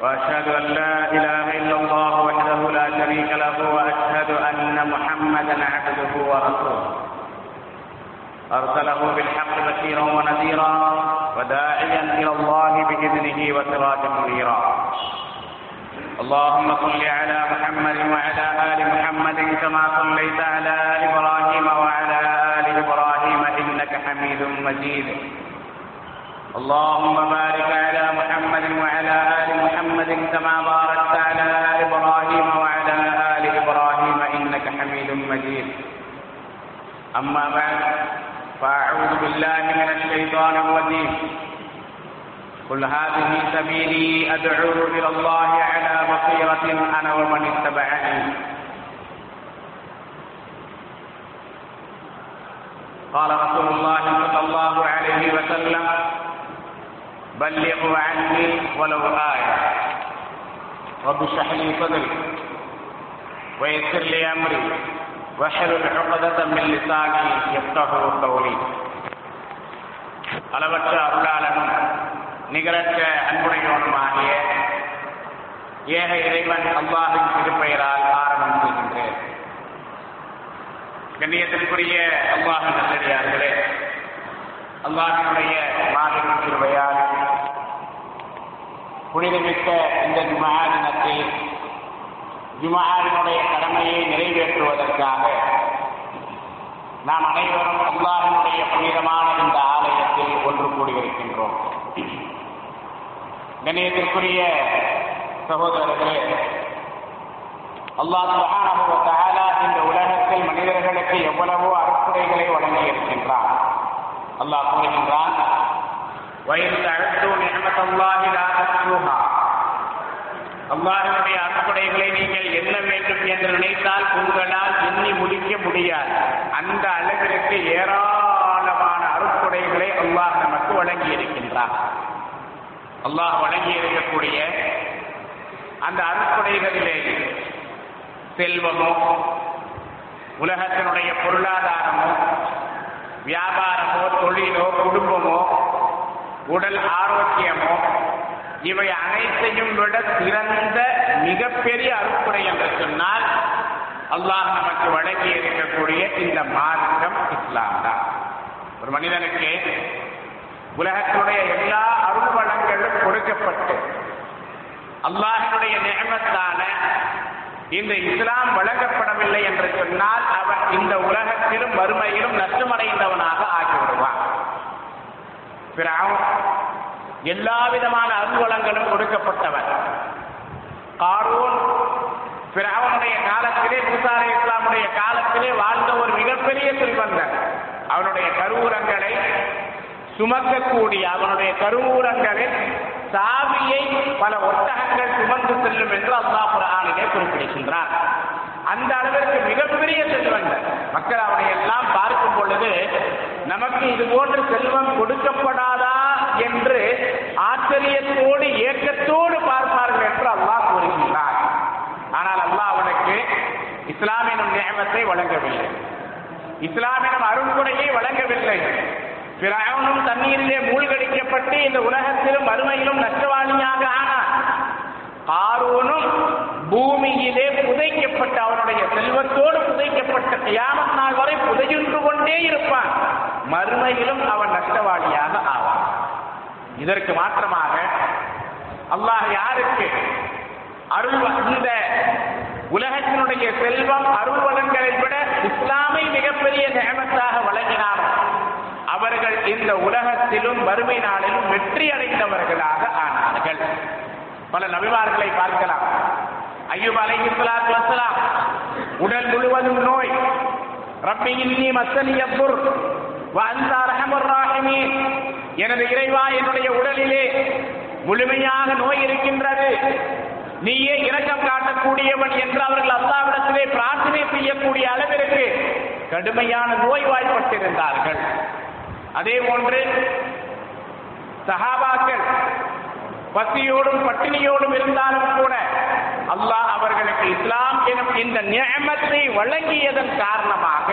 وأشهد أن لا إله إلا الله وحده لا شريك له وأشهد أن محمدا عبده ورسوله. أرسله بالحق بشيرا ونذيرا وداعيا إلى الله بإذنه وسراجا منيرا. اللهم صل على محمد وعلى آل محمد كما صليت على إبراهيم وعلى آل إبراهيم إنك حميد مجيد. اللهم بارك على محمد وعلى آل محمد كما باركت على إبراهيم وعلى آل إبراهيم إنك حميد مجيد. أما بعد فأعوذ بالله من الشيطان الرجيم. قل هذه سبيلي أدعو إلى الله على بصيرة أنا ومن اتبعني. قال رسول الله صلى الله عليه وسلم بلغوا عني ولو آية رب اشرح لي صدري ويسر لي أمري واحلل عقدة من لساني يفقه قولي அளவற்ற அருளாளனும் நிகரற்ற அன்புடையவனுமாகிய ஏக இறைவன் அல்லாஹின் திருப்பெயரால் ஆரம்பம் செய்கின்றேன் கண்ணியத்திற்குரிய அல்லாஹ் நல்லடியார்களே அல்லாஹினுடைய மாபெரும் திருவையால் புனிதமிக்க இந்த ஜுமஹா தினத்தில் ஜுமஹாவினுடைய கடமையை நிறைவேற்றுவதற்காக நாம் அனைவரும் அல்லாஹினுடைய புனிதமான இந்த ஆலயத்தில் ஒன்று கூடியிருக்கின்றோம். கணியத்திற்குரிய சகோதரர்களே அல்லாஹ் சுபஹானஹு இந்த உலகத்தில் மனிதர்களுக்கு எவ்வளவோ அறுப்புடைகளை வழங்கி இருக்கின்றான் அல்லாஹ் கூறுகின்றான் வயது அழுத்து நியமத்தல்லாஹி லாஹூஹா அல்லாஹினுடைய அறுப்புடைகளை நீங்கள் எண்ண வேண்டும் என்று நினைத்தால் உங்களால் எண்ணி முடிக்க முடியாது. அந்த அளவிற்கு ஏராளமான அறுப்புடைகளை அல்லாஹ் நமக்கு வழங்கி இருக்கின்றார் அல்லாஹ் வழங்கி இருக்கக்கூடிய அந்த அறுப்புடைகளிலே செல்வமோ உலகத்தினுடைய பொருளாதாரமோ வியாபாரமோ தொழிலோ குடும்பமோ உடல் ஆரோக்கியமோ இவை அனைத்தையும் விட சிறந்த மிகப்பெரிய அறுப்புரை என்று சொன்னால் அல்லாஹ் நமக்கு வழங்கி இருக்கக்கூடிய இந்த மார்க்கம் இஸ்லாம் தான். ஒரு மனிதனுக்கு உலகத்துடைய எல்லா அருள் வளங்களும் கொடுக்கப்பட்டு அல்லாஹனுடைய நியமத்தான இந்த இஸ்லாம் வழங்கப்படவில்லை என்று சொன்னால் அவன் இந்த உலகத்திலும் வறுமையிலும் நஷ்டமடைந்தவனாக ஆகிவிடுவான். எல்லா விதமான அருள்வளங்களும் கொடுக்கப்பட்டவன். காரூன் பிராவனுடைய காலத்திலே முசாரை இஸ்லாமுடைய காலத்திலே வாழ்ந்த ஒரு மிகப்பெரிய செல்வந்தன் அவனுடைய கருவூரங்களை சுமக்கக்கூடிய அவனுடைய கருவூரங்களில் சாவியை பல ஒட்டகங்கள் சுமந்து செல்லும் என்று அல்லாஹ் குரானிலே குறிப்பிடுகின்றார் அந்த அளவிற்கு மிகப்பெரிய செல்வங்கள் மக்கள் அவனை எல்லாம் பார்க்கும் பொழுது நமக்கு இது போன்ற செல்வம் கொடுக்கப்படாதா? என்று ஆச்சரியத்தோடு ஏக்கத்தோடு பார்ப்பார்கள் என்று அல்லாஹ் கூறுகின்றார் ஆனால் அல்லாஹ் அவனுக்கு இஸ்லாமினும் நியமத்தை வழங்கவில்லை. இஸ்லாமினும் அருண்குறையை வழங்கவில்லை. பிறவனும் தண்ணீரிலே மூழ்கடிக்கப்பட்டு இந்த உலகத்திலும் வறுமையிலும் நஷ்டவாளியாக ஆனான். காரூனும் பூமியிலே புதைக்கப்பட்ட அவனுடைய செல்வத்தோடு புதைக்கப்பட்ட கியாமத் நாள் வரை புதையுன்று கொண்டே இருப்பான். மறுமையிலும் அவன் நஷ்டவாளியாக ஆவான். இதற்கு மாற்றமாக அல்லாஹ் யாருக்கு அருள் இந்த உலகத்தினுடைய செல்வம் அருள் வளங்களை விட இஸ்லாமை மிகப்பெரிய நேமத்தாக வழங்கினாரோ அவர்கள் இந்த உலகத்திலும் வறுமை நாளிலும் வெற்றி அடைந்தவர்களாக ஆனார்கள் பல நபிமார்களை பார்க்கலாம். ஐயூப் அலைஹி ஸலாத்து வஸலாம் உடல் முழுவதும் நோய். ரப்பி இன்னி மஸ்ஸனி யதுர் வ அன்த அர்ஹமுர் ராஹிமீன். எனது இறைவா என்னுடைய உடலிலே முழுமையாக நோய் இருக்கின்றது. நீயே இரக்கம் காட்டக்கூடியவன் என்று அவர்கள் அல்லாவிடத்திலே பிரார்த்தனை செய்யக்கூடிய அளவிற்கு கடுமையான நோய் வாய்ப்பட்டிருந்தார்கள் அதே போன்று சஹாபாக்கள் பசியோடும் பட்டினியோடும் இருந்தாலும் கூட அல்லாஹ் அவர்களுக்கு இஸ்லாம் எனும் இந்த நியமத்தை வழங்கியதன் காரணமாக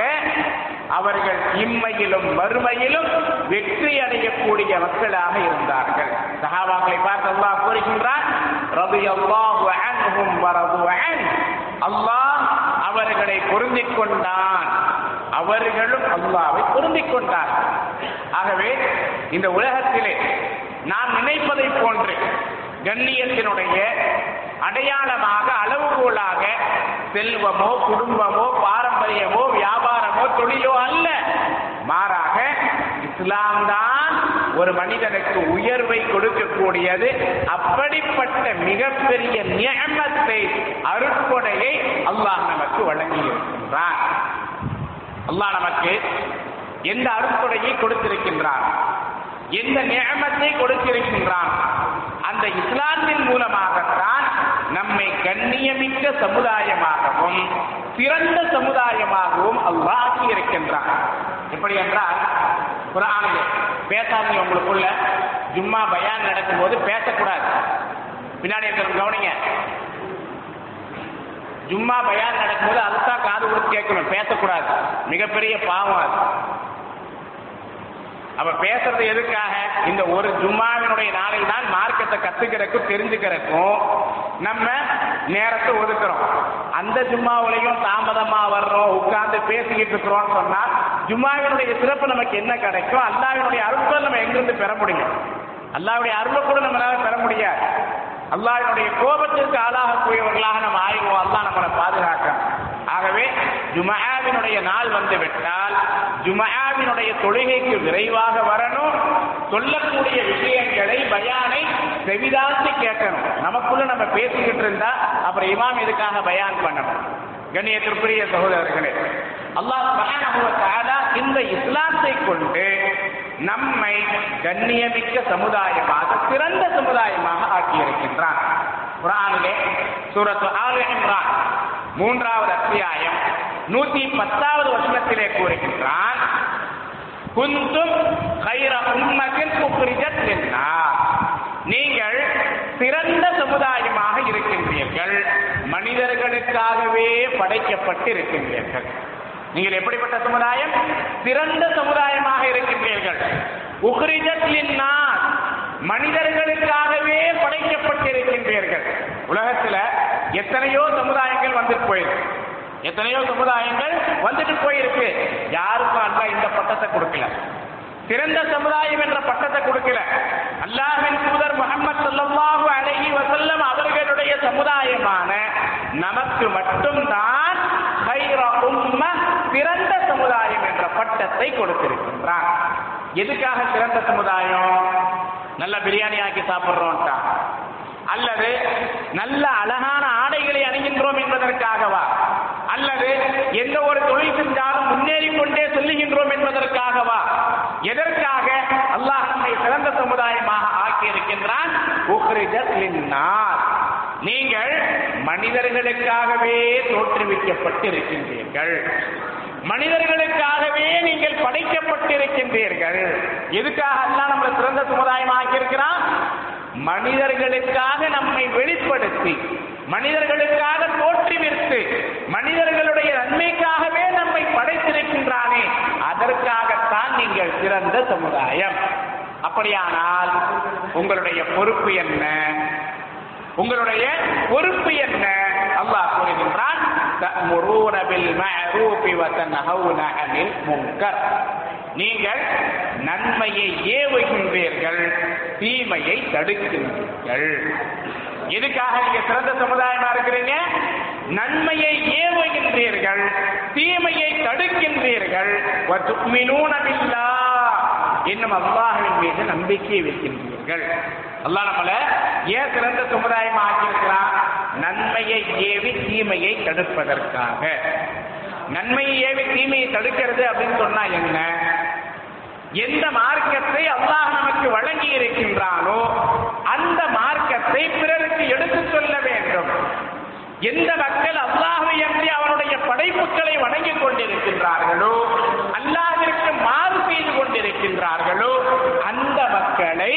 அவர்கள் இம்மையிலும் மறுமையிலும் வெற்றி அடையக்கூடிய மக்களாக இருந்தார்கள். சஹாபாக்களை பார்த்து அல்லாஹ் கூறுகின்றான் ரபியல்லாஹு அன்ஹும் வரது அன். அல்லாஹ் அவர்களை பொருந்திக் கொண்டான். அவர்களும் அல்லாவை பொருந்திக் கொண்டார்கள். ஆகவே இந்த உலகத்திலே நாம் நினைப்பதை போன்று கண்ணியத்தினுடைய அடையாளமாக அளவுகோலாக செல்வமோ குடும்பமோ பாரம்பரியமோ வியாபாரமோ தொழிலோ அல்ல. மாறாக இஸ்லாம் தான் ஒரு மனிதனுக்கு உயர்வை கொடுக்கக்கூடியது. அப்படிப்பட்ட மிகப்பெரிய நியமத்தை அருட்கொடையை அல்லாஹ் நமக்கு வழங்கியிருக்கின்றான். அல்லாஹ் நமக்கு எந்த அருட்கொடையை கொடுத்திருக்கின்றான்? எந்த நியமத்தை கொடுத்திருக்கின்றான். அந்த இஸ்லாத்தின் மூலமாகத்தான் நம்மை கண்ணியமிக்க சமுதாயமாகவும் சிறந்த சமுதாயமாகவும் அல்லாக்கி இருக்கின்றான் எப்படி என்றால் குரானிலே பேசாதீங்க உங்களுக்குள்ள. ஜும்மா பயான் நடக்கும்போது பேசக்கூடாது. பின்னாடி இருக்கிற கவனிங்க. ஜும்மா பயான் நடக்கும்போது அதுதான் காது கொடுத்து கேட்கணும். பேசக்கூடாது. மிகப்பெரிய பாவம் அது. அப்ப பேசுறது எதுக்காக? இந்த ஒரு ஜும்மாவினுடைய நாளை தான் மார்க்கத்தை கத்துக்கிறதுக்கும் தெரிஞ்சுக்கிறதுக்கும் நம்ம நேரத்தை ஒதுக்குறோம். அந்த ஜும்மாவிலையும் தாமதமா வர்றோம் உட்கார்ந்து பேசிக்கிட்டு இருக்கிறோம்னு சொன்னா ஜும்மாவினுடைய சிறப்பு நமக்கு என்ன கிடைக்கும் அல்லாவினுடைய அருட்கள் நம்ம எங்கிருந்து பெற முடியும்? அல்லாவுடைய அருளை கூட நம்மளால பெற முடியாது. அல்லாவினுடைய கோபத்திற்கு ஆளாகக்கூடியவர்களாக நம்ம ஆயிடுவோம். அல்லா நம்மளை பாதுகாக்க ஆகவே ஜுமாவினுடைய நாள் வந்து விட்டால் ஜுமாவினுடைய தொழுகைக்கு விரைவாக வரணும். சொல்லக்கூடிய விஷயங்களை பயானை செவிதாசி கேட்கணும். நமக்குள்ள நம்ம பேசிக்கிட்டு இருந்தா அப்புறம் இமாம் இதுக்காக பயான் பண்ணணும்? கண்ணியத்திற்குரிய சகோதரர்களே அல்லாஹ் சுப்ஹானஹு இந்த இஸ்லாத்தை கொண்டு நம்மை கண்ணியமிக்க சமுதாயமாக சிறந்த சமுதாயமாக ஆக்கியிருக்கின்றான். குரானிலே சூரத்து ஆல் இம்ரான் மூன்றாவது அத்தியாயம் நூத்தி பத்தாவது வசனத்திலே கூறுகின்றான் குந்தும் கைர உம்மத்தின் உக்ரிஜத் லின்னார் நீங்கள் சிறந்த சமுதாயமாக இருக்கின்றீர்கள். மனிதர்களுக்காகவே படைக்கப்பட்டு இருக்கின்றீர்கள் நீங்கள் எப்படிப்பட்ட சமுதாயம்? சிறந்த சமுதாயமாக இருக்கின்றீர்கள். உக்ரிஜத் லின்னார் மனிதர்களுக்காகவே படைக்கப்பட்டிருக்கின்றீர்கள். உலகத்துல எத்தனையோ சமுதாயங்கள் வந்துட்டு போயிருக்கு. எத்தனையோ சமுதாயங்கள் வந்துட்டு போயிருக்கு. யாருக்கும் அல்ல இந்த பட்டத்தை கொடுக்கல. சிறந்த சமுதாயம் என்ற பட்டத்தை கொடுக்கல. அல்லாஹின் தூதர் முகமது ஸல்லல்லாஹு அழகி வசல்லம் அவர்களுடைய சமுதாயமான நமக்கு மட்டும்தான் சிறந்த சமுதாயம் என்ற பட்டத்தை கொடுத்திருக்கின்றான். எதுக்காக சிறந்த சமுதாயம்? நல்ல பிரியாணி ஆக்கி சாப்பிடுறோம்ட்டா? அல்லது நல்ல அழகான ஆடைகளை அணிகின்றோம் என்பதற்காகவா? அல்லது எந்த ஒரு தொழில் செஞ்சாலும் முன்னேறி கொண்டே செல்லுகின்றோம் என்பதற்காகவா? எதற்காக? அல்லாஹ் நம்மை சிறந்த சமுதாயமாக ஆக்கி இருக்கின்றான் நீங்கள் மனிதர்களுக்காகவே தோற்றுவிக்கப்பட்டிருக்கின்றீர்கள். மனிதர்களுக்காகவே நீங்கள் படைக்கப்பட்டிருக்கின்றீர்கள். எதுக்காக அல்லாஹ் நம்மளை சிறந்த சமுதாயமாக இருக்கிறான் மனிதர்களுக்காக நம்மை வெளிப்படுத்தி மனிதர்களுக்காக தோற்றுவித்து மனிதர்களுடைய நன்மைக்காகவே நம்மை படைத்திருக்கின்றானே அதற்காகத்தான் நீங்கள் சிறந்த சமுதாயம். அப்படியானால் உங்களுடைய பொறுப்பு என்ன? உங்களுடைய பொறுப்பு என்ன? அல்லாஹ் கூறுகின்றான் நீங்கள் நன்மையை ஏவுகின்றீர்கள் தீமையை தடுக்கின்றீர்கள். எதுக்காக நீங்க சிறந்த சமுதாயமா இருக்கிறீங்க? நன்மையை ஏவுகின்றீர்கள் தீமையை தடுக்கின்றீர்கள். என்னும் அல்லாஹின் மீது நம்பிக்கையை வைக்கின்றீர்கள். அல்லாஹ் நம்மள ஏன் சிறந்த சமுதாயம் ஆக்கியிருக்கிறான்? நன்மையை ஏவி தீமையை தடுப்பதற்காக. நன்மையை ஏவி தீமையை தடுக்கிறது அப்படின்னு சொன்னா என்ன? எந்த மார்க்கத்தை அல்லாஹ் நமக்கு வழங்கி இருக்கின்றானோ அந்த மார்க்கத்தை பிறருக்கு எடுத்துச் சொல்ல வேண்டும். எந்த மக்கள் அல்லாஹை அன்றி அவனுடைய படைப்புகளை வணங்கிக் கொண்டிருக்கின்றார்களோ அல்லாஹிற்கு மாறு செய்து கொண்டிருக்கின்றார்களோ அந்த மக்களை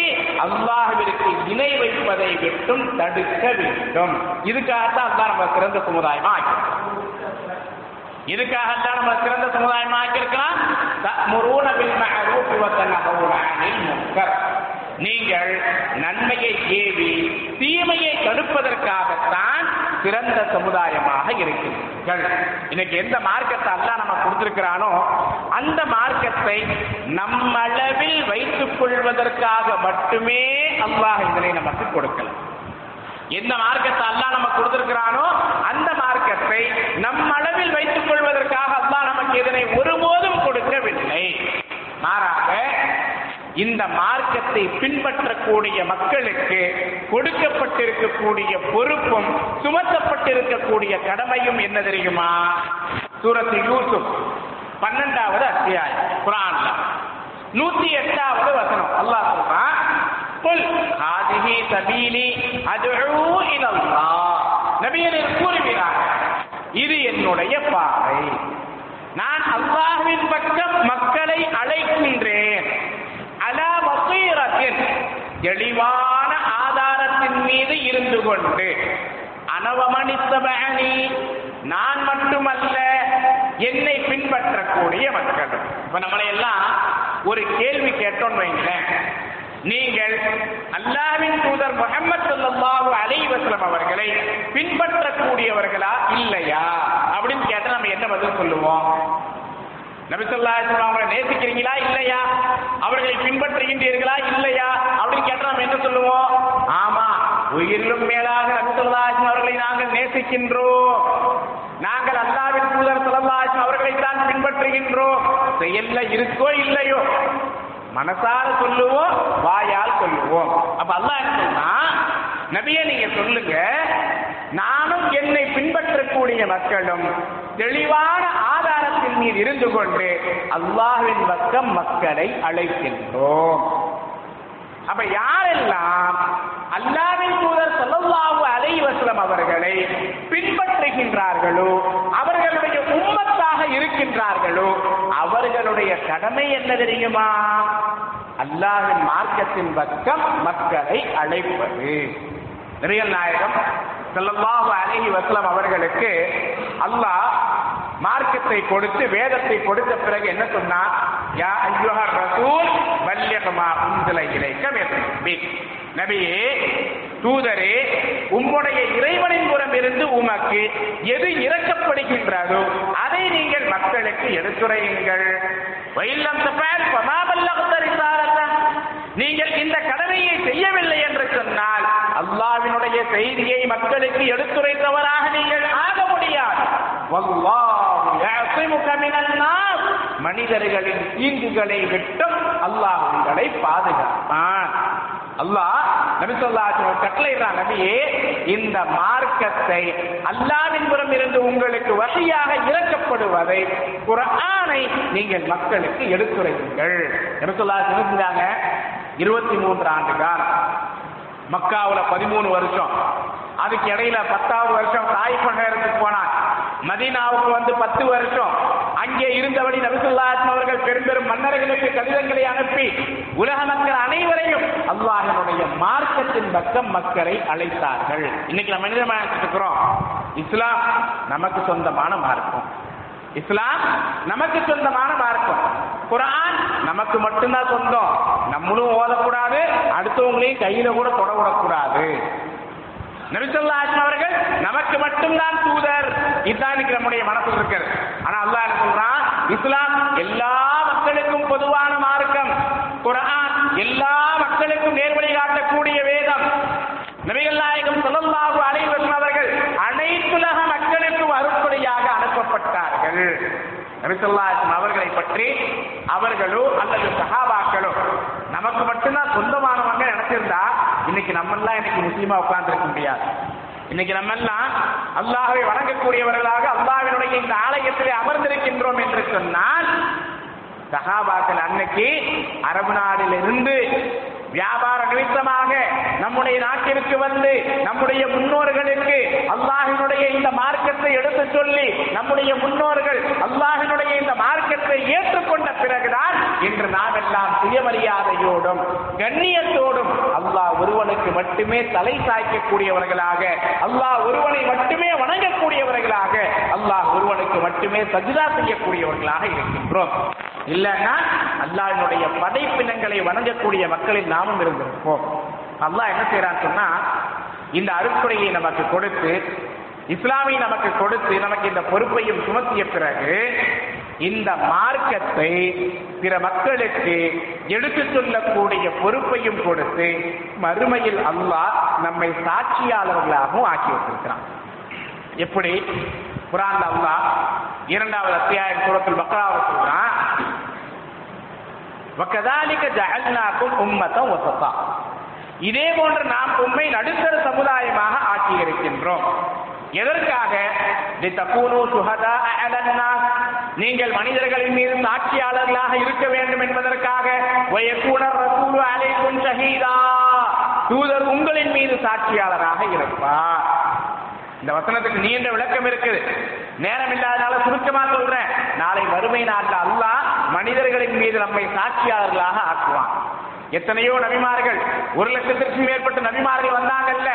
அல்லாஹிற்கு இணை வைப்பதை விட்டும் தடுக்க வேண்டும். இதுக்காகத்தான் அல்லாஹ் நம்ம சிறந்த சமுதாயமா இதுக்காகத்தான் நம்ம சிறந்த சமுதாயமாக இருக்கலாம். தஅமுரூன பில் மஅரூஃப் வ தன்ஹவுன அனில் முன்கர். நீங்கள் நன்மையை ஏவி தீமையை தடுப்பதற்காகத்தான் சிறந்த சமுதாயமாக இருக்கிறீர்கள். இன்னைக்கு எந்த மார்க்கத்தை அல்ல நம்ம கொடுத்திருக்கிறானோ அந்த மார்க்கத்தை நம்மளவில் வைத்துக் கொள்வதற்காக மட்டுமே அல்லாஹ் இதனை நமக்கு கொடுக்கலாம் எந்த மார்க்கத்தை அல்லா நம்ம கொடுத்திருக்கிறானோ அந்த மார்க்கத்தை நம் அளவில் வைத்துக் கொள்வதற்காக அல்லா நமக்கு இதனை ஒருபோதும் கொடுக்கவில்லை. மாறாக இந்த மார்க்கத்தை பின்பற்றக்கூடிய மக்களுக்கு கொடுக்கப்பட்டிருக்கக்கூடிய பொறுப்பும் சுமத்தப்பட்டிருக்கக்கூடிய கடமையும் என்ன தெரியுமா? சூரத்து யூசுப் பன்னெண்டாவது அத்தியாயம் குரான்ல. நூத்தி எட்டாவது வசனம். அல்லாஹ் சொல்றான் குல் ஹாதிஹி சபீலி அதுஉ இலல்லாஹ். நபியர் கூறுகிறார் என்னுடைய பாதை நான் அல்லாஹ்வின் பக்கம் மக்களை அழைக்கின்றேன். அலா வசீரத்தின் தெளிவான ஆதாரத்தின் மீது இருந்து கொண்டு அனவமணித்தபணி நான் மட்டுமல்ல என்னை பின்பற்றக்கூடிய மக்கள். இப்ப நம்மளை எல்லாம் ஒரு கேள்வி கேட்டோம்னு வைங்களேன். நீங்கள் அல்லாஹ்வின் தூதர் முகமது ஸல்லல்லாஹு அலைவசலம் அவர்களை பின்பற்றக்கூடியவர்களா இல்லையா? அப்படின்னு கேட்டா நம்ம என்ன பதில் சொல்லுவோம்? நபி அவங்களை அவர்களை நேசிக்கிறீங்களா இல்லையா? அவர்களை பின்பற்றுகின்றீர்களா இல்லையா? அப்படின்னு கேட்டால் நம்ம என்ன சொல்லுவோம்? ஆமா உயிரிலும் மேலாக நபி அவர்களை நாங்கள் நேசிக்கின்றோம். நாங்கள் அல்லாவின் தூதர் ஸல்லல்லாஹு அவர்களை தான் பின்பற்றுகின்றோம். செயல்ல இருக்கோ இல்லையோ மனசார சொல்லுவோம் வாயால் சொல்லுவோம். அப்ப அல்லாஹ் என்ன சொன்னா நபிய நீங்க சொல்லுங்க நானும் என்னை பின்பற்றக்கூடிய மக்களும் தெளிவான ஆதாரத்தின் மீது இருந்து கொண்டு அல்லாஹின் பக்கம் மக்களை அழைக்கின்றோம். அப்ப யாரெல்லாம் அல்லாவின் தூதர் ஸல்லல்லாஹு அலைவசலம் அவர்களை பின்பற்றுகின்றார்களோ அவர்களுடைய உம்மத்தாக இருக்கின்றார்களோ? அவர்களுடைய கடமை என்ன தெரியுமா? அல்லாஹின் மார்க்கத்தின் பக்கம் மக்களை அழைப்பது. நிறைய நாயகம் ஸல்லல்லாஹு அழகி வசலம் அவர்களுக்கு அல்லாஹ் மார்க்கத்தை கொடுத்து வேதத்தை கொடுத்த பிறகு என்ன சொன்னார் யா ஐயுஹர் ரசூல் பல்லிக உந்தலை இணைக்க இலைக்க நபியே தூதரே உம்முடைய இறைவனின் புறம் இருந்து உமக்கு எது இறக்கப்படுகின்றதோ அதை நீங்கள் மக்களுக்கு எடுத்துரையுங்கள். வயல்லம் தப்பால் நீங்கள் இந்த கடமையை செய்யவில்லை என்று சொன்னால் அல்லாவினுடைய செய்தியை மக்களுக்கு எடுத்துரைத்தவராக நீங்கள் ஆக முடியாது. மனிதர்களின் தீங்குகளை விட்டும் அல்லாஹ் உங்களை பாதுகாப்பான். அல்லாஹ் நபி ஸல்லல்லாஹு கட்டளையிடுறான் நபியே இந்த மார்க்கத்தை அல்லாவின் புறம் இருந்து உங்களுக்கு வசதியாக இறக்கப்படுவதை குரானை நீங்கள் மக்களுக்கு எடுத்துரையுங்கள். நபி ஸல்லல்லாஹு செஞ்சாங்க இருபத்தி மூன்று ஆண்டு காலம் மக்காவில் பதிமூணு வருஷம். அதுக்கு இடையில பத்தாவது வருஷம் தாய் நகரத்துக்கு போனான். மதீனாவுக்கு வந்து பத்து வருஷம். அங்கே இருந்தபடி நபிசுல்லாத்ம அவர்கள் பெரும்பெரும் மன்னர்களுக்கு கடிதங்களை அனுப்பி உலக மக்கள் அனைவரையும் அல்லாஹனுடைய மார்க்கத்தின் பக்கம் மக்களை அழைத்தார்கள். இன்னைக்கு நம்ம என்ன இருக்கிறோம்? இஸ்லாம் நமக்கு சொந்தமான மார்க்கம். இஸ்லாம் நமக்கு சொந்தமான மார்க்கம். குரான் நமக்கு மட்டும்தான் சொந்தம். நம்மளும் ஓதக்கூடாது அடுத்தவங்களையும் கையில கூட தொடவிடக்கூடாது நபிசல்லா அவர்கள் நமக்கு மட்டும்தான் தூதர் இதுதான் இன்னைக்கு நம்முடைய மனசில் இருக்கிறது. ஆனா அல்லாஹ் சொல்றான்? இஸ்லாம் எல்லா மக்களுக்கும் பொதுவான மார்க்கம். குரான் எல்லா மக்களுக்கும் நேர்வழி காட்டக்கூடிய வேதம். நபிகள் நாயகம் சொல்லல்லாஹு அலைஹி அவர்கள் அனைத்துலக மக்களுக்கும் அருட்படியாக அனுப்பப்பட்டார்கள். நபிசல்லாஹு அவர்களை பற்றி அவர்களோ அல்லது சஹாபாக்களோ நமக்கு மட்டும்தான் சொந்தமானவங்க நினைச்சிருந்தா இன்னைக்கு நம்ம எல்லாம் இன்னைக்கு முஸ்லீமா உட்கார்ந்துருக்க முடியாது. இன்னைக்கு நம்ம எல்லாம் அல்லாஹை வணங்கக்கூடியவர்களாக அல்லாவினுடைய இந்த ஆலயத்திலே அமர்ந்திருக்கின்றோம் என்று சொன்னால் சஹாபாக்கள் அன்னைக்கு அரபு நாடிலிருந்து வியாபார நிமித்தமாக நம்முடைய நாட்டிற்கு வந்து நம்முடைய முன்னோர்களுக்கு அல்லாஹினுடைய இந்த மார்க்கத்தை எடுத்து சொல்லி நம்முடைய முன்னோர்கள் அல்லாஹினுடைய இந்த மார்க்கத்தை ஏற்றுக்கொண்ட பிறகுதான் இன்று நாம் எல்லாம் சுயமரியாதையோடும் கண்ணியத்தோடும் ஒருவனுக்கு மட்டுமே தலை சாய்க்கக்கூடியவர்களாக அல்லாஹ் ஒருவனை மட்டுமே வணங்கக்கூடியவர்களாக அல்லாஹ் ஒருவனுக்கு மட்டுமே சஜிதா செய்யக்கூடியவர்களாக இருக்கின்றோம். இல்லைன்னா அல்லாஹினுடைய படைப்பினங்களை வணங்கக்கூடிய மக்களில் நாமும் இருந்திருப்போம். அல்லாஹ் என்ன செய்யறான்னு சொன்னா இந்த அருக்குறையை நமக்கு கொடுத்து இஸ்லாமை நமக்கு கொடுத்து நமக்கு இந்த பொறுப்பையும் சுமத்திய பிறகு இந்த மார்க்கத்தை பிற மக்களுக்கு எடுத்து சொல்லக்கூடிய பொறுப்பையும் கொடுத்து மறுமையில் அல்லாஹ் நம்மை சாட்சியாளர்களாகவும் ஆக்கி வைத்திருக்கிறான். எப்படி? குரான் அல்லாஹ் இரண்டாவது அத்தியாயம் சூரத்தில் பக்ராவில் சொல்றான் வக்கதாலிக்க ஜஅல்னாக்கும் உம்மத்தம் வசத்தா. இதே போன்று நாம் உண்மை நடுத்தர சமுதாயமாக ஆக்கி இருக்கின்றோம். எதற்காக? சுஹதா நீங்கள் மனிதர்களின் மீது சாட்சியாளர்களாக இருக்க வேண்டும் என்பதற்காக அலைக்கும் ஷஹீதா. தூதர் உங்களின் மீது சாட்சியாளராக இருப்பார். இந்த வசனத்துக்கு நீண்ட விளக்கம் இருக்குது. நேரம் இல்லாதனால சுருக்கமா சொல்றேன். நாளை வறுமை நாட்டில் அல்லாஹ் மனிதர்களின் மீது நம்மை சாட்சியாளர்களாக ஆக்குவான். எத்தனையோ நபிமார்கள் ஒரு லட்சத்திற்கும் மேற்பட்ட நபிமார்கள் வந்தாங்கல்ல.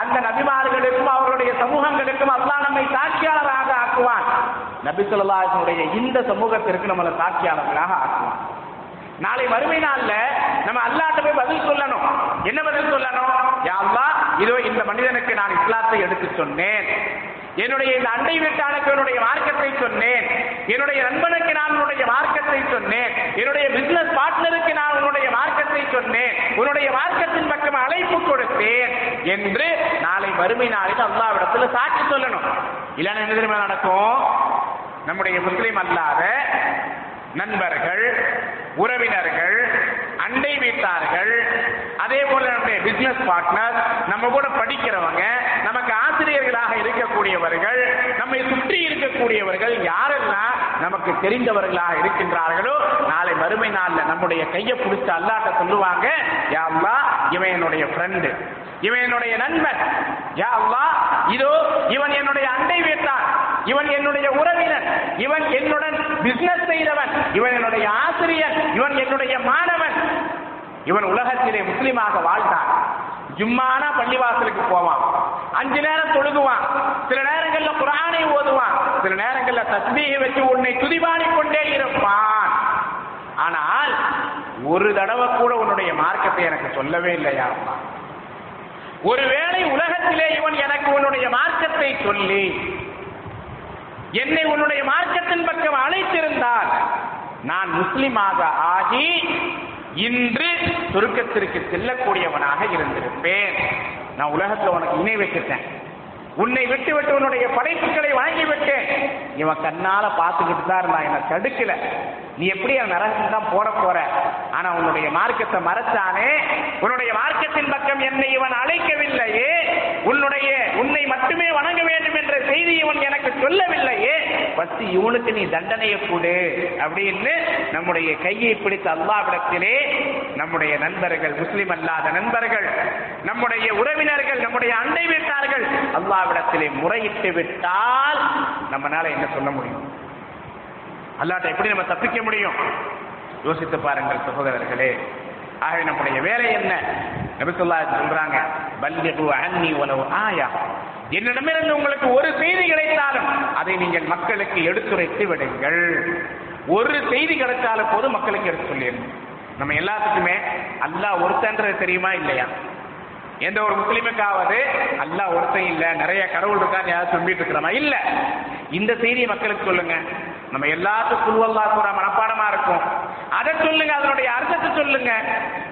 அந்த நபிமார்களுக்கும் அவர்களுடைய சமூகங்களுக்கும் அல்லாஹ் நம்மை சாட்சியாளராக நபிசுல்லாசனுடைய இந்த சமூகத்திற்கு நம்மளை சாட்சியாளர்களாக ஆக்குவான் நாளை வறுமை நாள்ல நம்ம அல்லாட்ட போய் பதில் சொல்லணும். என்ன பதில் சொல்லணும்? யா இதோ இந்த மனிதனுக்கு நான் இஸ்லாத்தை எடுத்து சொன்னேன். என்னுடைய இந்த அண்டை வீட்டானுக்கு என்னுடைய மார்க்கத்தை சொன்னேன். என்னுடைய நண்பனுக்கு நான் உன்னுடைய மார்க்கத்தை சொன்னேன். என்னுடைய பிசினஸ் பார்ட்னருக்கு நான் உன்னுடைய மார்க்கத்தை சொன்னேன். உன்னுடைய மார்க்கத்தின் பக்கம் அழைப்பு கொடுத்தேன் என்று நாளை வறுமை நாளில் அல்லாவிடத்தில் சாட்சி சொல்லணும். இல்லைன்னா என்ன தெரியுமா நடக்கும்? நம்முடைய முஸ்லிம் அல்லாத நண்பர்கள் உறவினர்கள் அண்டை வீட்டார்கள் அதே போல நம்முடைய பிசினஸ் பார்ட்னர் நம்ம கூட படிக்கிறவங்க நமக்கு ஆசிரியர்களாக இருக்கக்கூடியவர்கள் நம்மை சுற்றி இருக்கக்கூடியவர்கள் யாரெல்லாம் நமக்கு தெரிந்தவர்களாக இருக்கின்றார்களோ நாளை மறுமை நாளில் நம்முடைய கையை பிடிச்ச அல்லாட்ட சொல்லுவாங்க யா அல்லாஹ் இவன் என்னுடைய ஃப்ரெண்டு இவன் என்னுடைய நண்பன் யா இதோ இவன் என்னுடைய அண்டை வீட்டான். இவன் என்னுடைய உறவினர் இவன் என்னுடன் பிசினஸ் செய்தவன். இவன் என்னுடைய ஆசிரியர் இவன் என்னுடைய மாணவன். இவன் உலகத்திலே முஸ்லிமாக வாழ்ந்தான். ஜும்மானா பள்ளிவாசலுக்கு போவான். அஞ்சு நேரம் தொழுகுவான். சில நேரங்கள்ல குரானை ஓதுவான். சில நேரங்கள்ல தஸ்மீகை வச்சு உன்னை துதிபாடி கொண்டே இருப்பான். ஆனால் ஒரு தடவை கூட உன்னுடைய மார்க்கத்தை எனக்கு சொல்லவே இல்லையா அம்மா? ஒருவேளை உலகத்திலே இவன் எனக்கு உன்னுடைய மார்க்கத்தை சொல்லி என்னை உன்னுடைய மார்க்கத்தின் பக்கம் அழைத்திருந்தால் நான் முஸ்லிமாக ஆகி இன்று சுருக்கத்திற்கு செல்லக்கூடியவனாக இருந்திருப்பேன். நான் உலகத்துல உனக்கு இணை வச்சுட்டேன் உன்னை விட்டு விட்டு உன்னுடைய படைப்புகளை வாங்கி விட்டேன் இவன் கண்ணால பார்த்துக்கிட்டு தான் இருந்தான். என்னை தடுக்கல. நீ எப்படி அவன் நரகம் தான் போட போற? ஆனா உன்னுடைய மார்க்கத்தை மறைச்சானே உன்னுடைய மார்க்கத்தின் பக்கம் என்னை இவன் அழைக்கவில்லையே உன்னுடைய உன்னை மட்டுமே வணங்க வேண்டும் என்ற செய்தி இவன் எனக்கு சொல்லவில்லையே பத்தி இவனுக்கு நீ தண்டனையை கொடு அப்படின்னு நம்முடைய கையை பிடித்த அல்லாவிடத்திலே நம்முடைய நண்பர்கள் முஸ்லிம் அல்லாத நண்பர்கள் நம்முடைய உறவினர்கள் நம்முடைய அண்டை வீட்டார்கள் அல்லாவிடத்திலே முறையிட்டு விட்டால் நம்மளால என்ன சொல்ல முடியும்? அல்லாட்ட எப்படி நம்ம தப்பிக்க முடியும்? யோசித்து பாருங்கள் சகோதரர்களே. ஆகவே நம்முடைய வேலை என்ன? நபிசுல்லா சொல்றாங்க பல்லிகு அன்னி உலவு ஆயா. என்னிடமிருந்து உங்களுக்கு ஒரு செய்தி கிடைத்தாலும் அதை நீங்கள் மக்களுக்கு எடுத்துரைத்து விடுங்கள். ஒரு செய்தி கிடைத்தாலும் போது மக்களுக்கு எடுத்து சொல்லிடணும் நம்ம எல்லாத்துக்குமே அல்லாஹ் ஒருத்தன்றது தெரியுமா இல்லையா? எந்த ஒரு முஸ்லீமுக்காவது அல்லாஹ் ஒருத்தன் இல்ல நிறைய கடவுள் இருக்கான்னு யாராவது சொல்லிட்டு இருக்கிறோமா இல்ல. இந்த செய்தியை மக்களுக்கு சொல்லுங்க. நம்ம எல்லாத்துக்கும் குல்வல்லா கூட மனப்பாடமா இருக்கும். அதை சொல்லுங்க அதனுடைய அர்த்தத்தை சொல்லுங்க.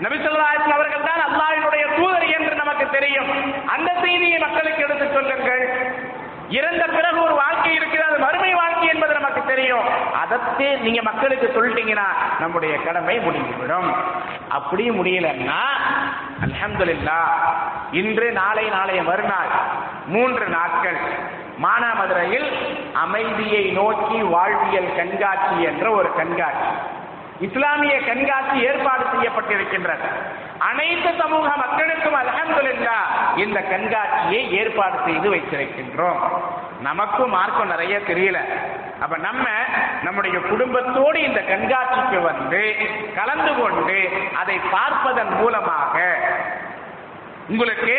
நபிசல்லாஹ் அவர்கள் தான் அல்லாஹினுடைய தூதர் என்று நமக்கு தெரியும். அந்த செய்தியை மக்களுக்கு எடுத்து சொல்லுங்கள். இறந்த பிறகு ஒரு வாழ்க்கை இருக்கிறது அது மறுமை வாழ்க்கை என்பது நமக்கு தெரியும். அதற்கு நீங்க மக்களுக்கு சொல்லிட்டீங்கன்னா நம்முடைய கடமை முடிந்துவிடும். அப்படியும் முடியலன்னா அலமதுல்லா இன்று நாளை நாளைய மறுநாள் மூன்று நாட்கள். மானாமதுரையில் அமைதியை நோக்கி வாழ்வியல் கண்காட்சி என்ற ஒரு கண்காட்சி. இஸ்லாமிய கண்காட்சி ஏற்பாடு செய்யப்பட்டிருக்கின்றது. அனைத்து சமூக மக்களுக்கும் அல்ஹம்துலில்லா இந்த கண்காட்சியை ஏற்பாடு செய்து வைத்திருக்கின்றோம். நமக்கும் மார்க்கம் நிறைய தெரியல. அப்ப நம்ம நம்முடைய குடும்பத்தோடு இந்த கண்காட்சிக்கு வந்து கலந்து கொண்டு அதை பார்ப்பதன் மூலமாக உங்களுக்கு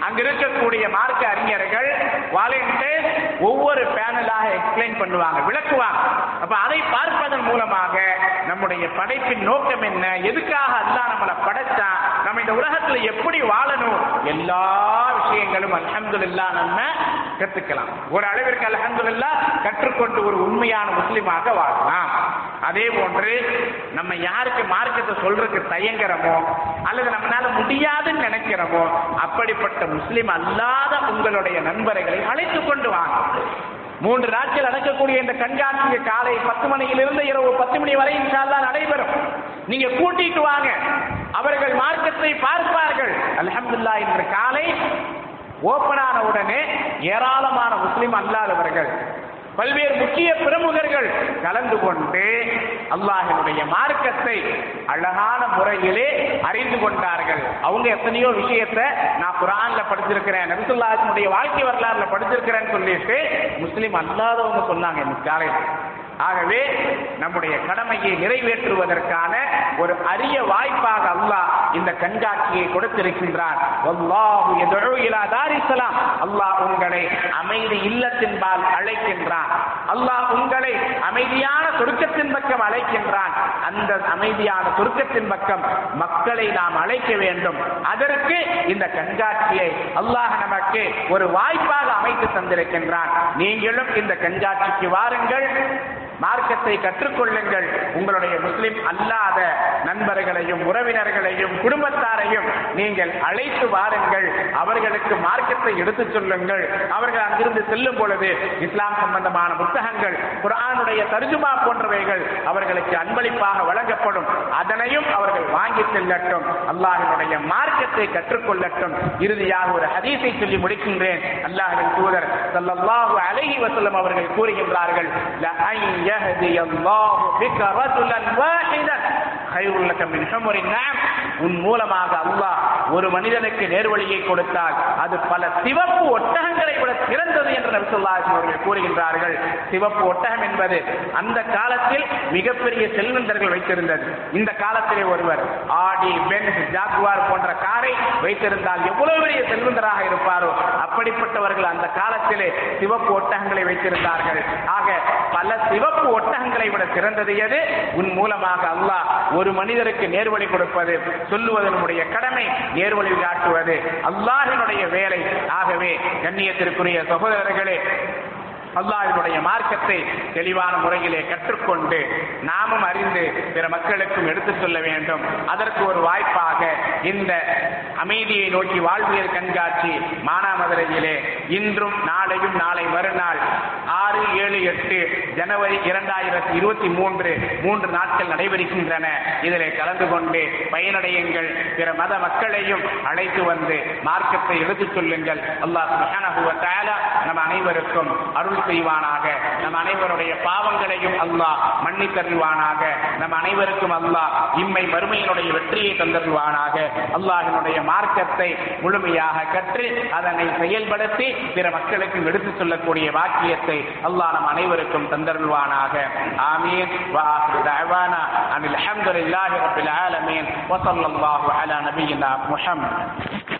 அங்க இருக்கக்கூடிய மார்க்க அறிஞர்கள் வாலண்டியர்ஸ் ஒவ்வொரு பேனலாக எக்ஸ்பிளைன் பண்ணுவாங்க விளக்குவாங்க. அப்ப அதை பார்ப்பதன் மூலமாக நம்முடைய படைப்பின் நோக்கம் என்ன? எதுக்காக அல்லா நம்மளை படைச்சா? நம்ம இந்த உலகத்துல எப்படி வாழணும்? எல்லா விஷயங்களும் அல்ஹம்துலில்லாஹ் நம்ம கத்துக்கலாம் ஒரு அளவிற்கு அல்ஹம்துலில்லாஹ் கற்றுக்கொண்டு ஒரு உண்மையான முஸ்லிமாக வாழலாம். அதே போன்று நம்ம யாருக்கு மார்க்கத்தை சொல்றதுக்கு தயங்குறோமோ அல்லது நம்மளால முடியாதுன்னு நினைக்கிறோமோ அப்படிப்பட்ட முஸ்லீம் அல்லாத உங்களுடைய நண்பர்களை அழைத்து கொண்டு வாங்க மூன்று நாட்கள் நடக்கக்கூடிய இந்த கண்காட்சி காலை பத்து மணியிலிருந்து இரவு பத்து மணி வரை இன்ஷால்லா நடைபெறும். நீங்க கூட்டிட்டு வாங்க. அவர்கள் மார்க்கத்தை பார்ப்பார்கள். அலமதுல்லா இன்று காலை ஓபனான உடனே ஏராளமான முஸ்லீம் அல்லாதவர்கள் பல்வேறு முக்கிய பிரமுகர்கள் கலந்து கொண்டு அல்லாஹினுடைய மார்க்கத்தை அழகான முறையிலே அறிந்து கொண்டார்கள். அவங்க எத்தனையோ விஷயத்தை நான் குரான்ல படிச்சிருக்கிறேன் நபிசுல்லாஹினுடைய வாழ்க்கை வரலாறுல படிச்சிருக்கிறேன்னு சொல்லிட்டு முஸ்லீம் அல்லாதவங்க சொன்னாங்க இன்னைக்கு காலையில். ஆகவே நம்முடைய கடமையை நிறைவேற்றுவதற்கான ஒரு அரிய வாய்ப்பாக அல்லாஹ் இந்த கண்காட்சியை கொடுத்திருக்கின்றான் அல்லாஹ் உங்களை அமைதி இல்லத்தின்பால் அழைக்கின்றான். அல்லாஹ் உங்களை அமைதியான சொர்க்கத்தின் பக்கம் அழைக்கின்றான். அந்த அமைதியான சொர்க்கத்தின் பக்கம் மக்களை நாம் அழைக்க வேண்டும். அதற்கு இந்த கண்காட்சியை அல்லாஹ் நமக்கு ஒரு வாய்ப்பாக அமைத்து தந்திருக்கின்றான். நீங்களும் இந்த கண்காட்சிக்கு வாருங்கள். மார்க்கத்தை கற்றுக்கொள்ளுங்கள். உங்களுடைய முஸ்லிம் அல்லாத நண்பர்களையும் உறவினர்களையும் குடும்பத்தாரையும் நீங்கள் அழைத்து வாருங்கள். அவர்களுக்கு மார்க்கத்தை எடுத்துச் சொல்லுங்கள். அவர்கள் அங்கிருந்து செல்லும் பொழுது இஸ்லாம் சம்பந்தமான புத்தகங்கள் குரானுடைய தர்ஜுமா போன்றவைகள் அவர்களுக்கு அன்பளிப்பாக வழங்கப்படும். அதனையும் அவர்கள் வாங்கி செல்லட்டும். அல்லாஹினுடைய மார்க்கத்தை கற்றுக்கொள்ளட்டும். இறுதியாக ஒரு ஹதீஸை சொல்லி முடிக்கின்றேன். அல்லாஹின் தூதர் ஸல்லல்லாஹு அலைஹி வஸல்லம் அவர்கள் கூறுகின்றார்கள் يهدي الله بك رجلا واحدا. மின் நஅம் உன் மூலமாக அல்லாஹ் ஒரு மனிதனுக்கு நேர்வழியை கொடுத்தால் அது பல சிவப்பு ஒட்டகங்களை விட சிறந்தது என்று நபி அவர்கள் கூறுகின்றார்கள். சிவப்பு ஒட்டகம் என்பது அந்த காலத்தில் மிகப்பெரிய செல்வந்தர்கள் வைத்திருந்தது. இந்த காலத்திலே ஒருவர் ஆடி பென்ஸ் ஜாகுவார் போன்ற காரை வைத்திருந்தால் எவ்வளவு பெரிய செல்வந்தராக இருப்பாரோ அப்படிப்பட்டவர்கள் அந்த காலத்திலே சிவப்பு ஒட்டகங்களை வைத்திருந்தார்கள். ஆக பல சிவப்பு ஒட்டகங்களை விட சிறந்தது எது? உன் மூலமாக அல்லாஹ் ஒரு மனிதருக்கு நேர்வழி கொடுப்பது சொல்லுவது நம்முடைய கடமை நேர்வழி காட்டுவது. அல்லாஹினுடைய வேலை. ஆகவே கண்ணியத்திற்குரிய சகோதரர்களே அல்லாஹினுடைய மார்க்கத்தை தெளிவான முறையிலே கற்றுக்கொண்டு நாமும் அறிந்து பிற மக்களுக்கும் எடுத்துச் சொல்ல வேண்டும். அதற்கு ஒரு வாய்ப்பாக இந்த அமைதியை நோக்கி வாழ்வியல் கண்காட்சி மானாமதுரையிலே இன்றும் நாளையும் நாளை மறுநாள் ஆறு ஏழு எட்டு ஜனவரி இரண்டாயிரத்தி இருபத்தி மூன்று மூன்று நாட்கள் நடைபெறுகின்றன. இதிலே கலந்து கொண்டு பயனடையுங்கள். பிற மத மக்களையும் அழைத்து வந்து மார்க்கத்தை எடுத்துச் சொல்லுங்கள். அல்லாஹ் நம் அனைவருக்கும் அருள் செய்வானாக நம் அனைவருடைய பாவங்களையும் அல்லாஹ் மன்னித்தருள்வானாக நம் அனைவருக்கும் அல்லாஹ் இம்மை மறுமையினுடைய வெற்றியை தந்தருள்வானாக அல்லாஹினுடைய மார்க்கத்தை முழுமையாக கற்று அதனை செயல்படுத்தி பிற மக்களுக்கும் எடுத்துச் சொல்லக்கூடிய வாக்கியத்தை அல்லாஹ் நம் அனைவருக்கும் தந்தருள்வானாக ஆமீன் وآخر دعوانا أن الحمد لله رب العالمين وصلى الله على نبينا محمد